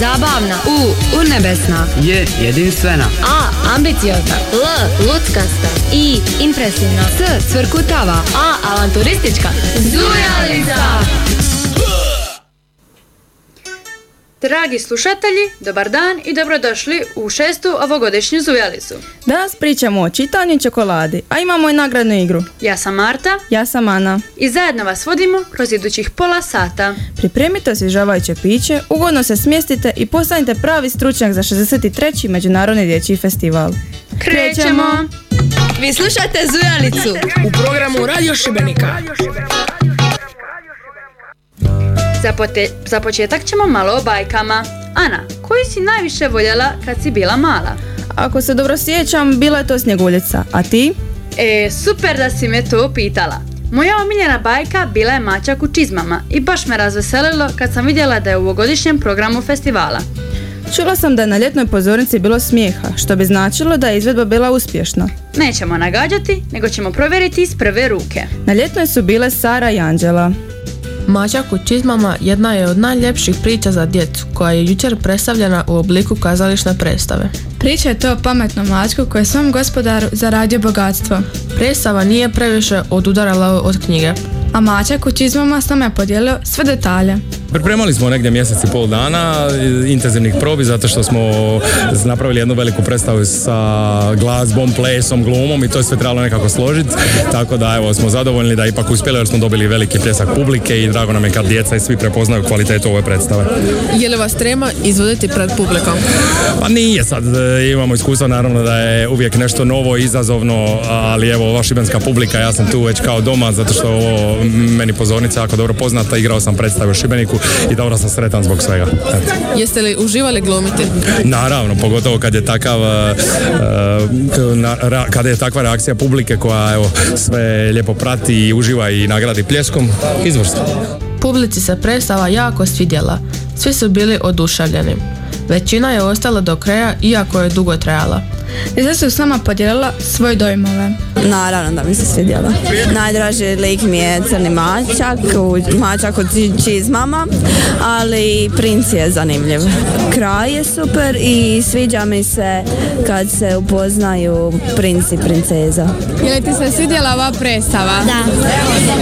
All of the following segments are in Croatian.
Zabavna. U. Urnebesna. J. Jedinstvena. A. Ambiciozna. L. Luckasta. I. Impresivna. S. Cvrkutava. A. Avanturistička. Zujalica! Dragi slušatelji, dobar dan i dobrodošli u šestu ovogodišnju Zujalicu. Danas pričamo o čitanju čokoladi, a imamo i nagradnu igru. Ja sam Marta Ja sam Ana. i zajedno vas vodimo kroz idućih pola sata. Pripremite osvježavajuće piće, ugodno se smjestite i postanite pravi stručnjak za 63. Međunarodni dječji festival. Krećemo! Vi slušate Zujalicu. u programu Radio Šibenika. Za, pote- za početak ćemo malo o bajkama. Ana, koju si najviše voljela kad si bila mala? Ako se dobro sjećam, bila je to snjeguljica, a ti? E, super da si me to pitala. Moja omiljena bajka bila je Mačak u čizmama i baš me razveselilo kad sam vidjela da je u ovogodišnjem programu festivala. Čula sam da je na ljetnoj pozornici bilo smijeha, što bi značilo da je izvedba bila uspješna. Nećemo nagađati, nego ćemo provjeriti iz prve ruke. Na ljetnoj su bile Sara i Anđela. Mačak u čizmama jedna je od najljepših priča za djecu koja je jučer predstavljena u obliku kazališne predstave. Priča je to o pametnom mačku koji je svom gospodaru zaradio bogatstvo, Predstava nije previše odudarala od knjige. a mačak u čizmama s nama je podijelio sve detalje. Pripremali smo negdje mjesec i pol dana e, intenzivnih probi zato što smo napravili jednu veliku predstavu sa glazbom, plesom, glumom i to je sve trebalo nekako složiti. Tako da evo smo zadovoljni da ipak uspjeli jer smo dobili veliki pljesak publike i drago nam je kad djeca i svi prepoznaju kvalitetu ove predstave. Je li vas trema izvoditi pred publikom? Pa nije sad, e, imamo iskustva naravno da je uvijek nešto novo, izazovno, ali evo ova šibenska publika, ja sam tu već kao doma zato što ovo meni pozornica jako dobro poznata, igrao sam predstavu u Šibeniku i dobro sam sretan zbog svega. Eto. Jeste li uživali glumiti? Naravno, pogotovo kad je takav e, e, na- ra- kada je takva reakcija publike koja evo sve lijepo prati i uživa i nagradi pljeskom, izvrsno. Publici se predstava jako svidjela. Svi su bili oduševljeni. Većina je ostala do kraja iako je dugo trajala. Djeca su s nama podijelila svoje dojmove. Naravno da mi se svidjela. Najdraži lik mi je crni mačak, mačak či- čizmama, ali princ je zanimljiv. Kraj je super i sviđa mi se kad se upoznaju princ i princeza. Je li ti se svidjela ova predstava? Da,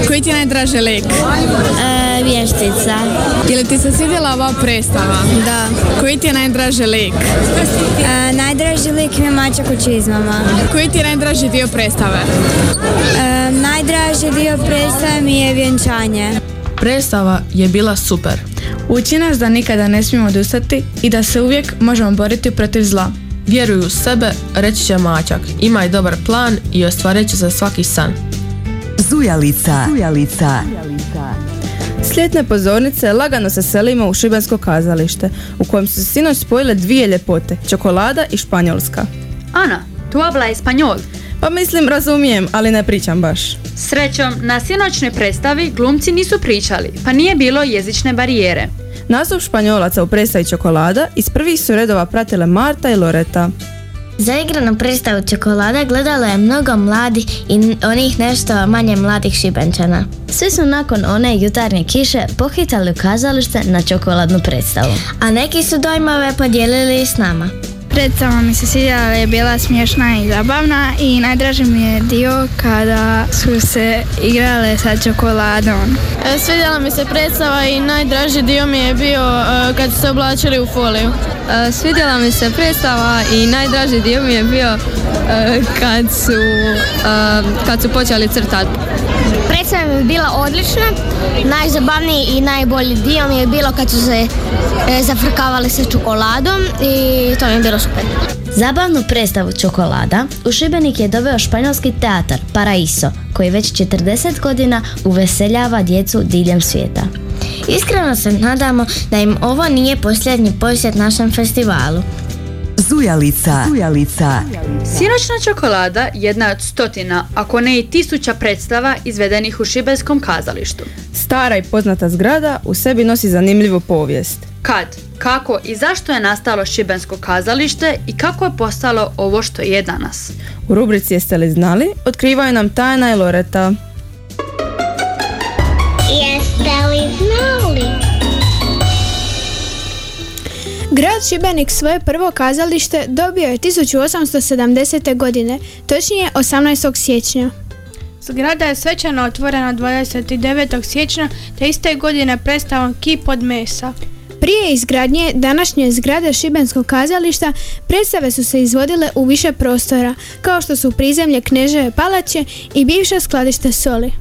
Koji ti je najdraži lik? e, vještica. Je li ti se svidjela ova predstava? Da. Koji ti je najdraži lik? E, najdraži lik mi je mačak u čizmama. Koji ti je najdraži dio predstave? E, najdraži dio predstave mi je vjenčanje. Predstava je bila super. Uči nas da nikada ne smijemo odustati i da se uvijek možemo boriti protiv zla. Vjeruju u sebe, reći će mačak. Imaj dobar plan i ostvarit će se svaki san. Zujalica. Zujalica. S ljetne pozornice lagano se selimo u Šibensko kazalište, u kojem su se sinoć spojile dvije ljepote, čokolada i španjolska. Ana, tu habla espanjol. Pa mislim razumijem, ali ne pričam baš. Srećom, na sinoćnoj predstavi glumci nisu pričali, pa nije bilo jezične barijere. Nastup španjolaca u predstavi čokolada iz prvih su redova pratile Marta i Loreta. Zaigranu predstavu čokolada gledalo je mnogo mladih i onih nešto manje mladih šibenčana. Svi su nakon one jutarnje kiše pohitali u kazalište na čokoladnu predstavu. A neki su dojmove podijelili i s nama. Predstava mi se svidjela je bila smiješna i zabavna i najdraži mi je dio kada su se igrale sa čokoladom. E, Svidjela mi se predstava i najdraži dio mi je bio e, kad su se oblačili u foliju. E, Svidjela mi se predstava i najdraži dio mi je bio kad su, kad su počeli crtati. Predstava mi je bila odlična. Najzabavniji i najbolji dio mi je bilo kad su se e, zafrkavali sa čokoladom i to mi je bilo super. Zabavnu predstavu Čokolada u Šibenik je doveo španjolski teatar Paraiso, koji već 40 godina uveseljava djecu diljem svijeta. Iskreno se nadamo da im ovo nije posljednji posjet našem festivalu. Zujalica. Zujalica. Sinoćna čokolada jedna je od stotina, ako ne i tisuća predstava izvedenih u Šibenskom kazalištu. Stara i poznata zgrada u sebi nosi zanimljivu povijest. Kad, kako i zašto je nastalo Šibensko kazalište i kako je postalo ovo što je danas. U rubrici Jeste li znali? Otkrivaju nam Tajna i Loreta. Grad Šibenik svoje prvo kazalište dobio je 1870. godine, točnije 18. siječnja. Zgrada je svečano otvorena 29. siječnja te iste godine predstavom Kip od mesa. Prije izgradnje današnje zgrade Šibenskog kazališta predstave su se izvodile u više prostora, kao što su prizemlje Kneževe palače i bivše skladište soli.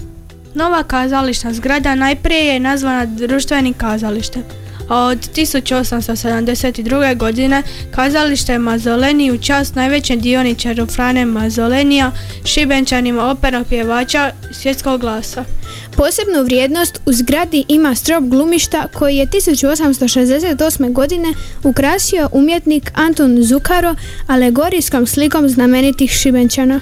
Nova kazališna zgrada najprije je nazvana društvenim kazalištem, od 1872. godine kazalište Mazoleni u čast najvećem dioničaru Frane Mazolenija, šibenčanima opera pjevača svjetskog glasa. Posebnu vrijednost u zgradi ima strop glumišta koji je 1868. godine ukrasio umjetnik Anton Zukaro alegorijskom slikom znamenitih Šibenčana.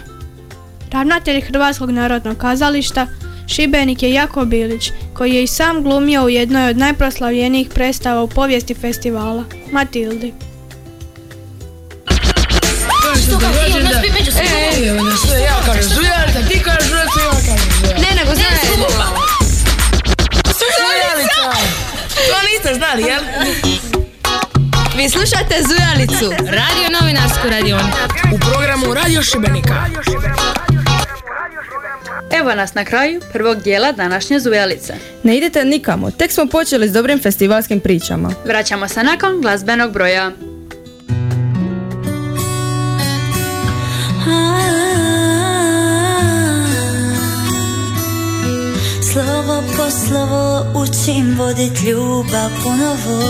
Ravnatelj Hrvatskog narodnog kazališta Šibenik je Jako Bilić, koji je i sam glumio u jednoj od najproslavljenijih predstava u povijesti festivala, Matildi. Ne, nego zajedno. Zujalica! To niste znali, jel? Vi slušate Zujalicu. Radio novinarsku radionicu. U programu Radio Šibenika. Evo nas na kraju prvog dijela današnje Zujalice. Ne idete nikamo, tek smo počeli s dobrim festivalskim pričama. Vraćamo se nakon glazbenog broja. Slovo po slovo učim vodit ljubav ponovo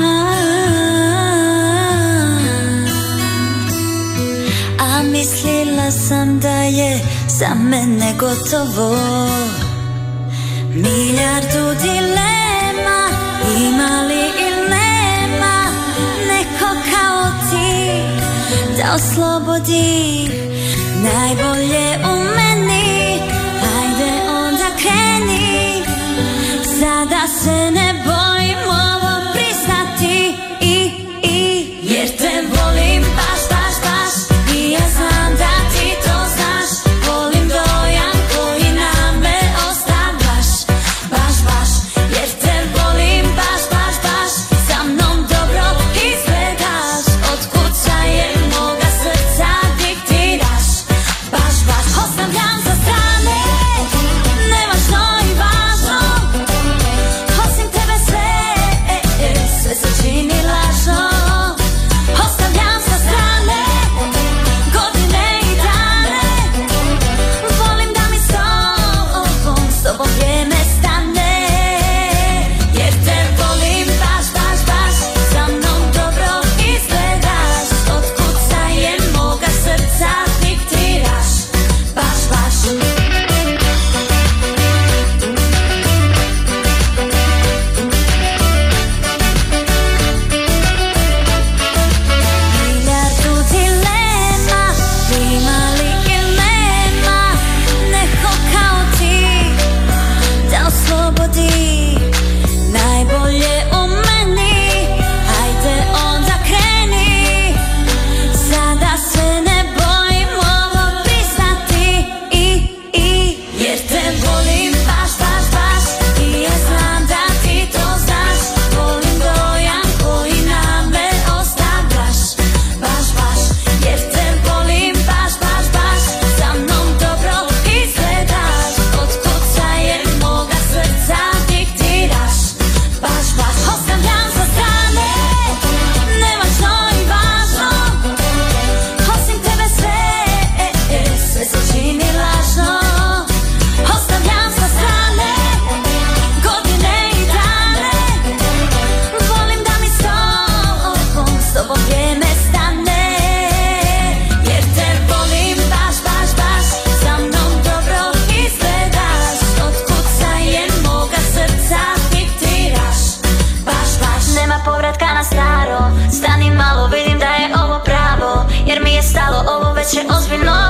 a, a mislila sam da je za mene gotovo. Miljardu dilema ima li ili nema Neko kao ti da oslobodi Najbolje u meni. Ajde onda kreni Sada se ne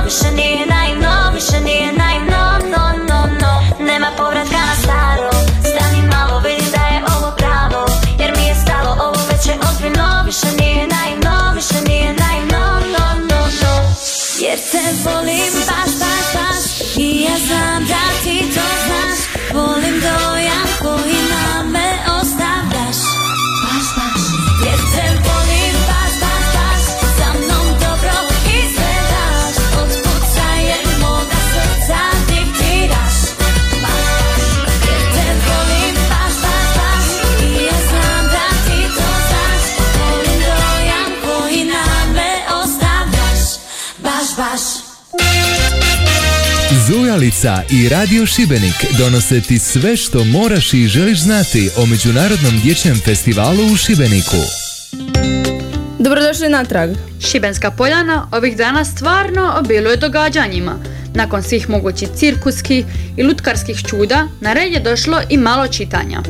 ozbiljno Više nije baš. Zujalica i Radio Šibenik donose ti sve što moraš i želiš znati o Međunarodnom dječjem festivalu u Šibeniku. Dobrodošli natrag. Šibenska poljana ovih dana stvarno obiluje događanjima. Nakon svih mogućih cirkuskih i lutkarskih čuda, na red je došlo i malo čitanja.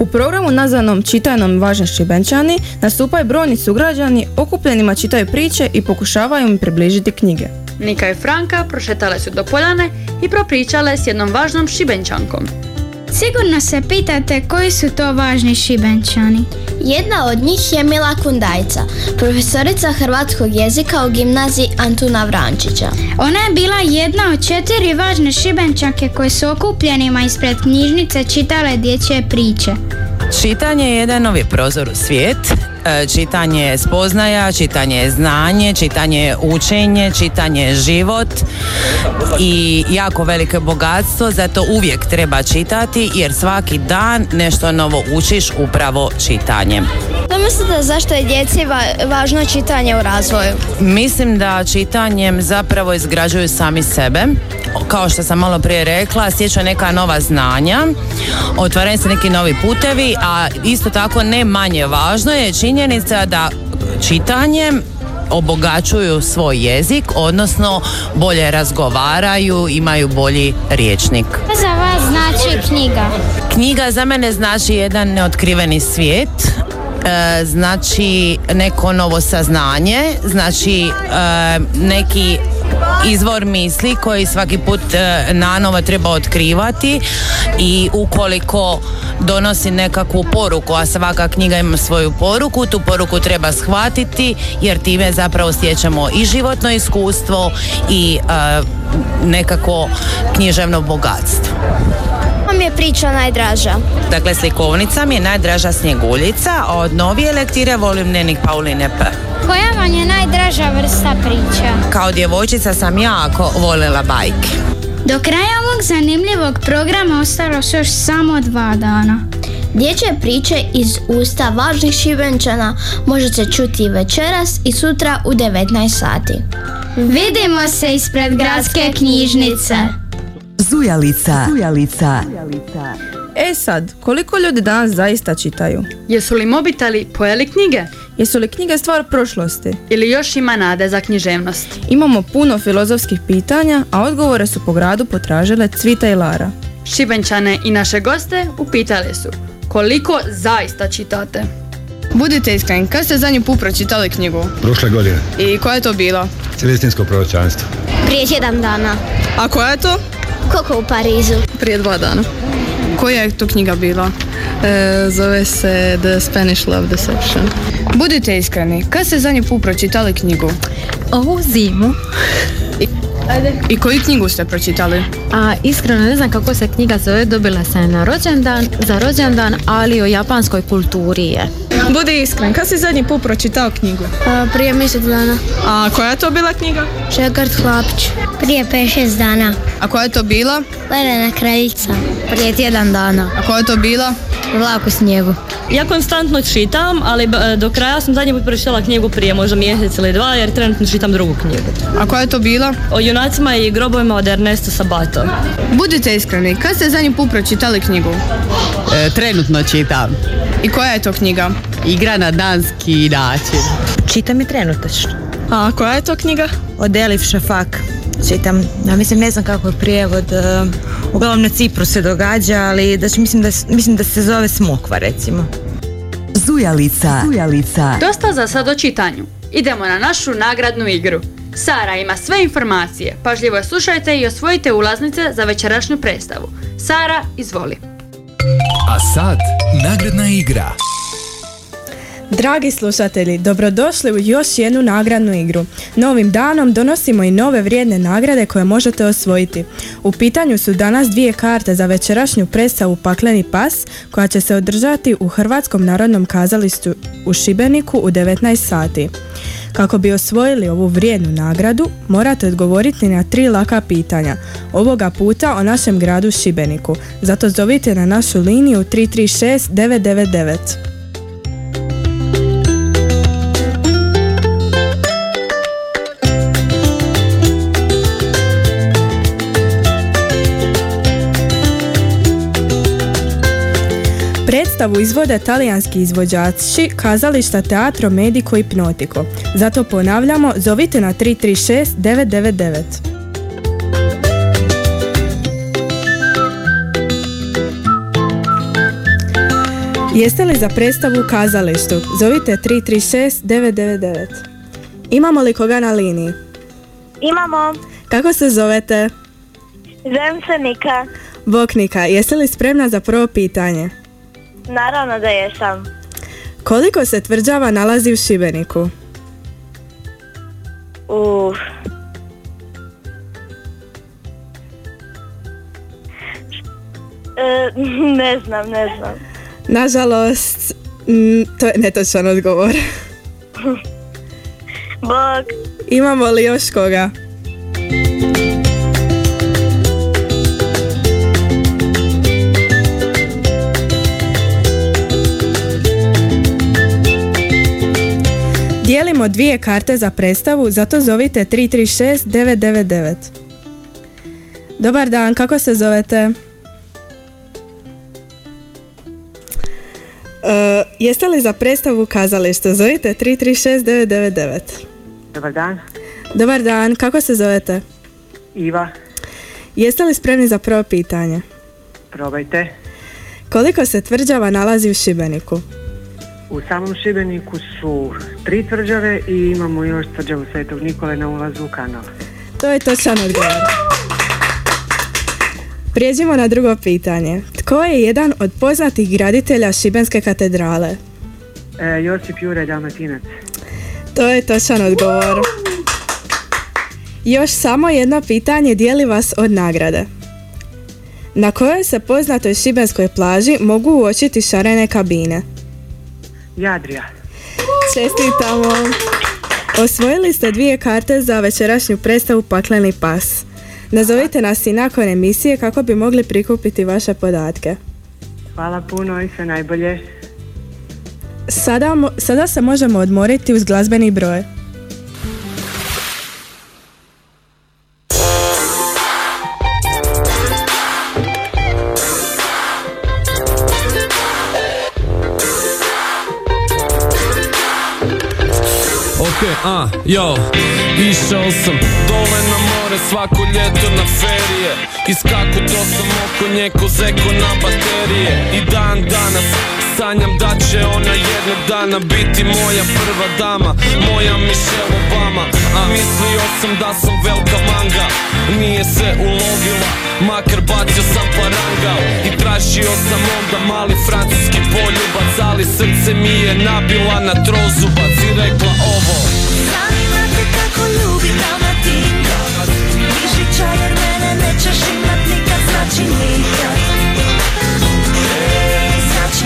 U programu nazvanom Čitanom važni Šibenčani nastupaju brojni sugrađani, okupljenima čitaju priče i pokušavaju im približiti knjige. Nika i Franka prošetale su do poljane i propričale s jednom važnom šibenčankom. Sigurno se pitate koji su to važni šibenčani. Jedna od njih je Mila Kundajca, profesorica hrvatskog jezika u gimnaziji Antuna Vrančića. Ona je bila jedna od četiri važne šibenčanke koje su okupljenima ispred knjižnice čitale dječje priče. Čitanje je jedan novi prozor u svijet. E, Čitanje je spoznaja, čitanje je znanje, čitanje je učenje, čitanje je život i jako veliko bogatstvo, zato uvijek treba čitati jer svaki dan nešto novo učiš upravo čitanjem. Da mislite zašto je djeci va- važno čitanje u razvoju? Mislim da čitanjem zapravo izgrađuju sami sebe. Kao što sam malo prije rekla, stječu neka nova znanja, otvaraju se neki novi putevi, a isto tako ne manje važno je činjenica da čitanjem obogaćuju svoj jezik, odnosno bolje razgovaraju, imaju bolji riječnik. Za vas znači knjiga? Knjiga za mene znači jedan neotkriveni svijet, e, znači neko novo saznanje, znači e, neki izvor misli koji svaki put e, nanovo treba otkrivati i ukoliko donosi nekakvu poruku, a svaka knjiga ima svoju poruku, tu poruku treba shvatiti jer time zapravo stječemo i životno iskustvo i e, nekako književno bogatstvo. Vam je priča najdraža. Dakle, slikovnica mi je najdraža snjeguljica, a od novije lektire volim Nenik Pauline P. Koja vam je najdraža vrsta priča? Kao djevojčica sam jako voljela bajke. Do kraja ovog zanimljivog programa ostalo su još samo dva dana. Dječje priče iz usta važnih šibenčana možete čuti večeras i sutra u 19 sati. Vidimo se ispred gradske knjižnice. Zujalica. Zujalica. E sad, koliko ljudi danas zaista čitaju? Jesu li mobiteli pojeli knjige? Jesu li knjige stvar prošlosti? Ili još ima nade za književnost? Imamo puno filozofskih pitanja, a odgovore su po gradu potražile Cvita i Lara. Šibenčane i naše goste upitali su koliko zaista čitate. Budite iskreni, kad ste zadnji put pročitali knjigu? Prošle godine. I koja je to bila? Celestinsko proročanstvo. Prije tjedan dana. A koja je to? Koliko u Parizu? Prije dva dana. Koja je to knjiga bila? E, zove se The Spanish Love Deception. Budite iskreni, kad ste zadnji put pročitali knjigu? Ovu zimu. I, I koju knjigu ste pročitali? A iskreno ne znam kako se knjiga zove, dobila sam je na rođendan, za rođendan, ali o japanskoj kulturi je. Budi iskren, kad si zadnji put pročitao knjigu? prije mjesec dana. A koja je to bila knjiga? Šegart Hlapić. Prije 5-6 dana. A koja je to bila? Lerena kraljica. Prije tjedan dana. A koja je to bila? Vlak u snijegu. Ja konstantno čitam, ali do kraja sam zadnji put pročitala knjigu prije možda mjesec ili dva, jer trenutno čitam drugu knjigu. A koja je to bila? O junacima i grobovima od Ernesto Sabato. Budite iskreni, kad ste zadnji put pročitali knjigu? E, trenutno čitam. I koja je to knjiga? Igra na danski način. Čitam i trenutačno. A koja je to knjiga? Od Elif Šafak. Čitam, ja mislim ne znam kako je prijevod, e, uglavnom na Cipru se događa, ali da, će- mislim, da, mislim da se zove Smokva recimo. Zujalica. Zujalica. Dosta za sad o čitanju. Idemo na našu nagradnu igru. Sara ima sve informacije. Pažljivo je slušajte i osvojite ulaznice za večerašnju predstavu. Sara, izvoli. A sad, nagradna igra. Dragi slušatelji, dobrodošli u još jednu nagradnu igru. Novim danom donosimo i nove vrijedne nagrade koje možete osvojiti. U pitanju su danas dvije karte za večerašnju predstavu Pakleni pas koja će se održati u Hrvatskom narodnom kazalištu u Šibeniku u 19 sati. Kako bi osvojili ovu vrijednu nagradu, morate odgovoriti na tri laka pitanja. Ovoga puta o našem gradu Šibeniku. Zato zovite na našu liniju 336 999. predstavu izvode talijanski izvođači kazališta Teatro Medico i. Zato ponavljamo, zovite na 336 999. Jeste li za predstavu u kazalištu? Zovite 336 999. Imamo li koga na liniji? Imamo. Kako se zovete? Zovem se Nika. Boknika, jeste li spremna za prvo pitanje? Naravno da jesam. Koliko se tvrđava nalazi u Šibeniku? Uf. E, ne znam, ne znam. Nažalost, mm, to je netočan odgovor. Bog. Imamo li još koga? Dijelimo dvije karte za predstavu, zato zovite 336 999. Dobar dan, kako se zovete? E, jeste li za predstavu u kazalištu? Zovite 336 999. Dobar dan, Dobar dan, kako se zovete? Iva, Jeste li spremni za prvo pitanje? probajte. Koliko se tvrđava nalazi u Šibeniku? U samom Šibeniku su tri tvrđave i imamo još tvrđavu Svetog Nikole na ulazu u kanal. To je točan odgovor. Prijeđimo na drugo pitanje. Tko je jedan od poznatih graditelja Šibenske katedrale? E, Josip Jure Dalmatinac. To je točan odgovor. Još samo jedno pitanje dijeli vas od nagrade. Na kojoj se poznatoj šibenskoj plaži mogu uočiti šarene kabine? Jadrija. Čestitamo! Osvojili ste dvije karte za večerašnju predstavu Pakleni pas. Nazovite nas i nakon emisije kako bi mogli prikupiti vaše podatke. Hvala puno i sve najbolje. Sada, sada se možemo odmoriti uz glazbeni broj. Ok, a, jo Išao sam dole na more svako ljeto na ferije. Iskakuto sam oko nje ko zeko na baterije. I dan danas sanjam da će ona jednog dana biti moja prva dama Moja Michelle Obama. A mislio sam da sam velika manga. Nije se ulovila Makar bacio sam parangao I tražio sam onda mali francuski poljubac Ali srce mi je nabila na trozubac I rekla ovo Zanima te kako ljubi Dalmatinka Mišića jer mene nećeš imat nikad Znači Znači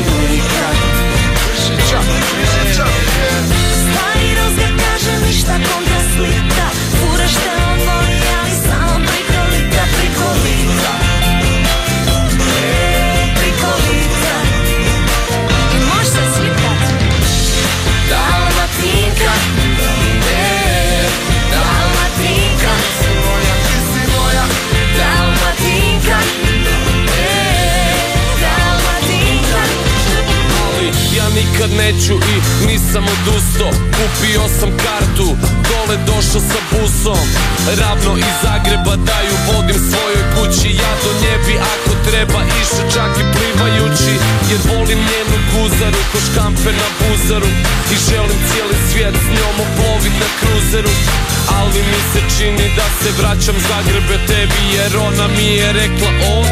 vraćam Zagrebe tebi Jer ona mi je rekla o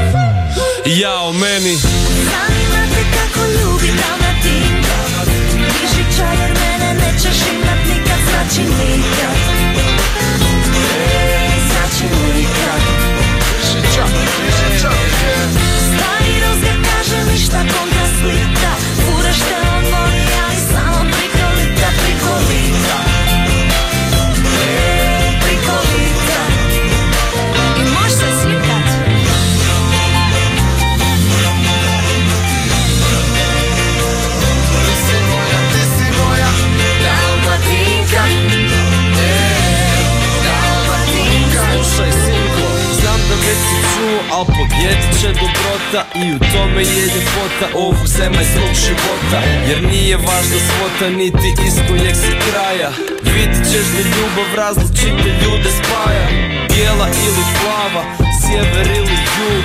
Jao meni ovog zemaljskog života Jer nije važna svota niti iz kojeg si kraja. Vidit ćeš da ljubav različite ljude spaja. Bijela ili plava, sjever ili jug.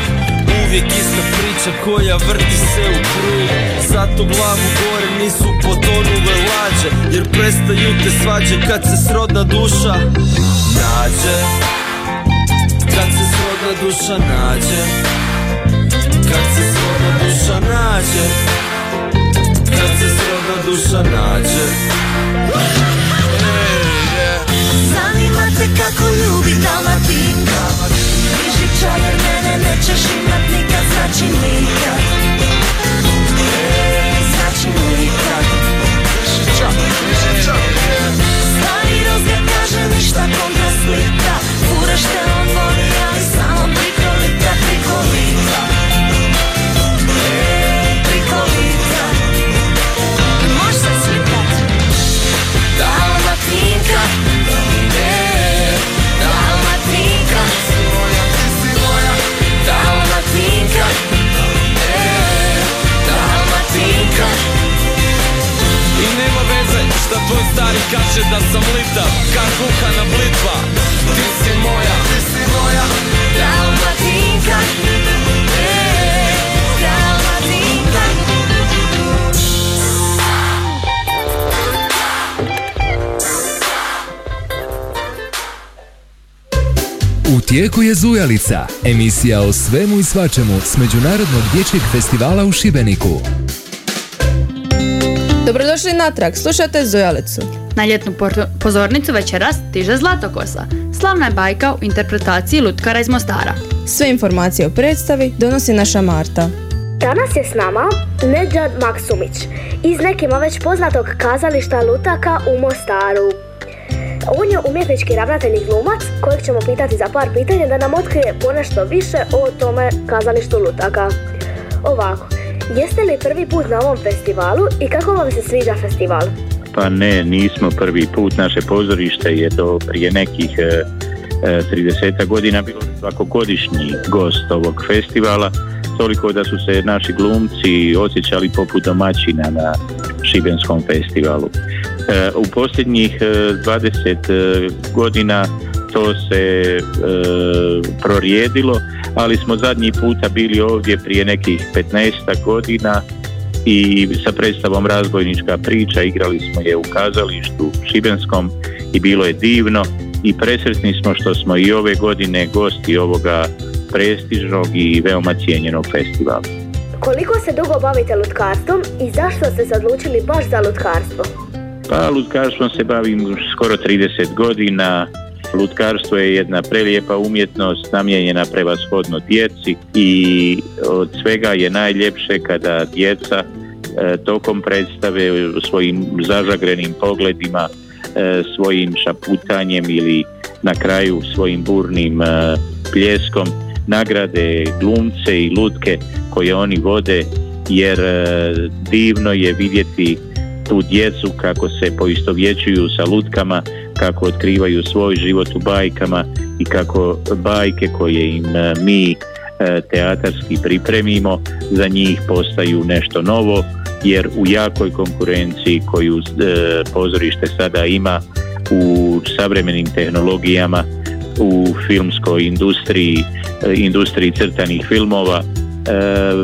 Uvijek ista priča koja vrti se u krug. Zato glavu gore nisu potonule lađe Jer prestaju te svađe kad se srodna duša nađe. Kad se srodna duša nađe. Kad se srodna duša nađe. Kad se srodna duša nađe. Zanima te kako ljubi Dalmatinka Mišića jer mene nećeš imat nikad Znači nikad. Znači nikad. Stari rozgled kaže ništa kontra slika. Furaš te on voli, ali tijeku je Zujalica, emisija o svemu i svačemu s Međunarodnog dječjeg festivala u Šibeniku. Dobrodošli natrag, slušajte Zujalicu. Na ljetnu pozornicu večeras stiže Zlatokosa. Slavna je bajka u interpretaciji Lutkara iz Mostara. Sve informacije o predstavi donosi naša Marta. Danas je s nama Nedžad Maksumić iz nekima već poznatog kazališta Lutaka u Mostaru. On je umjetnički ravnatelj i glumac kojeg ćemo pitati za par pitanja da nam otkrije ponešto više o tome kazalištu Lutaka. Ovako, jeste li prvi put na ovom festivalu i kako vam se sviđa festival? Pa ne, nismo prvi put. Naše pozorište je do prije nekih e, e, 30 godina bilo svakogodišnji gost ovog festivala, toliko da su se naši glumci osjećali poput domaćina na Šibenskom festivalu. E, u posljednjih e, 20 godina to se e, prorijedilo, ali smo zadnji puta bili ovdje prije nekih 15 godina i sa predstavom Razbojnička priča igrali smo je u kazalištu Šibenskom i bilo je divno i presretni smo što smo i ove godine gosti ovoga prestižnog i veoma cijenjenog festivala. Koliko se dugo bavite lutkarstvom i zašto ste se odlučili baš za lutkarstvo? Pa lutkarstvom se bavim skoro 30 godina. Lutkarstvo je jedna prelijepa umjetnost namijenjena prevashodno djeci i od svega je najljepše kada djeca e, tokom predstave svojim zažagrenim pogledima, e, svojim šaputanjem ili na kraju svojim burnim e, pljeskom nagrade glumce i lutke koje oni vode jer e, divno je vidjeti tu djecu kako se poistovjećuju sa lutkama, kako otkrivaju svoj život u bajkama i kako bajke koje im e, mi e, teatarski pripremimo za njih postaju nešto novo jer u jakoj konkurenciji koju pozorište sada ima u savremenim tehnologijama u filmskoj industriji, e, industriji crtanih filmova e,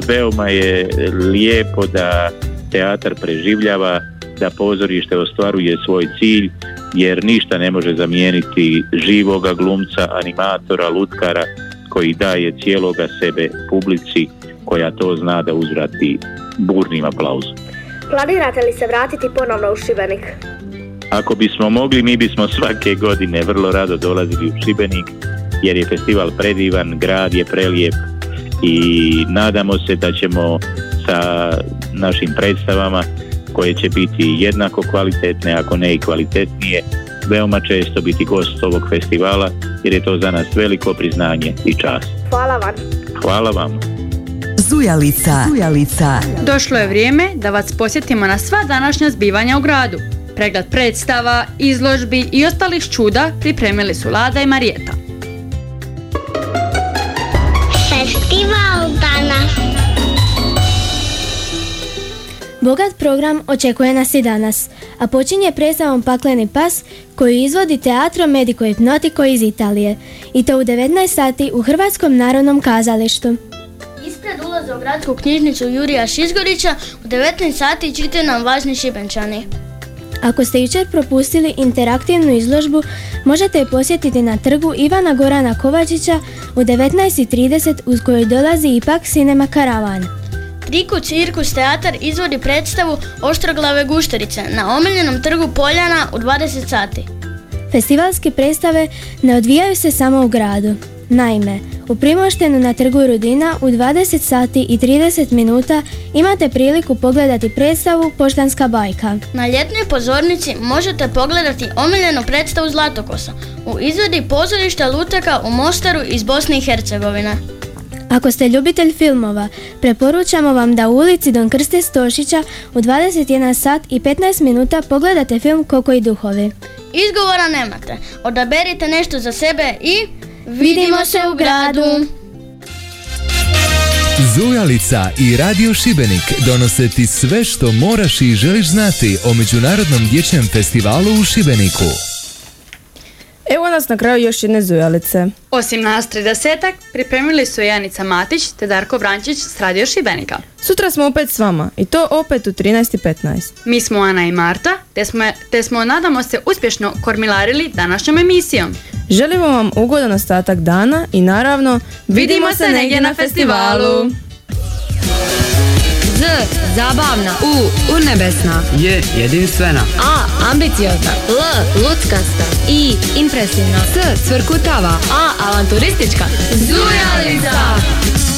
veoma je lijepo da teatar preživljava, da pozorište ostvaruje svoj cilj, jer ništa ne može zamijeniti živoga glumca, animatora, lutkara koji daje cijeloga sebe publici koja to zna da uzvrati burnim aplauzom. Planirate li se vratiti ponovno u Šibenik? Ako bismo mogli, mi bismo svake godine vrlo rado dolazili u Šibenik, jer je festival predivan, grad je prelijep i nadamo se da ćemo sa našim predstavama koje će biti jednako kvalitetne, ako ne i kvalitetnije, veoma često biti gost ovog festivala jer je to za nas veliko priznanje i čast. Hvala vam. Hvala vam. Zujalica. Zujalica. Došlo je vrijeme da vas posjetimo na sva današnja zbivanja u gradu. Pregled predstava, izložbi i ostalih čuda pripremili su Lada i Marijeta. Festival danas. Bogat program očekuje nas i danas, a počinje predstavom Pakleni pas koju izvodi Teatro Medico Hipnotico iz Italije i to u 19 sati u Hrvatskom narodnom kazalištu. Ispred ulaza u gradsku knjižnicu Jurija Šizgorića u 19 sati čite nam važni šibenčani. Ako ste jučer propustili interaktivnu izložbu, možete je posjetiti na trgu Ivana Gorana Kovačića u 19.30 uz koju dolazi ipak Cinema Karavan. Triku Cirkus teatar izvodi predstavu Oštroglave gušterice na omiljenom trgu Poljana u 20 sati. Festivalske predstave ne odvijaju se samo u gradu. Naime, u Primoštenu na trgu Rudina u 20 sati i 30 minuta imate priliku pogledati predstavu Poštanska bajka. Na ljetnoj pozornici možete pogledati omiljenu predstavu Zlatokosa u izvedi pozorišta Luteka u Mostaru iz Bosne i Hercegovine. Ako ste ljubitelj filmova, preporučamo vam da u ulici Don Krste Stošića u 21 sat i 15 minuta pogledate film Koko i duhovi. Izgovora nemate. Odaberite nešto za sebe i Vidimo se u gradu! Zujalica i Radio Šibenik donose ti sve što moraš i želiš znati o Međunarodnom dječjem festivalu u Šibeniku. Evo nas na kraju još jedne zujalice. Osim nas 30 pripremili su Janica Matić te Darko Vrančić s Radio Šibenika. Sutra smo opet s vama i to opet u 13.15. Mi smo Ana i Marta, te smo, te smo nadamo se uspješno kormilarili današnjom emisijom. Želimo vam ugodan ostatak dana i naravno Vidimo se negdje na festivalu. Z. Zabavna. U. Unebesna. Je jedinstvena. A. Ambiciozna. L. Luckasta. I. Impresivna. S. Cvrkutava. A. Avanturistička. Zujalica!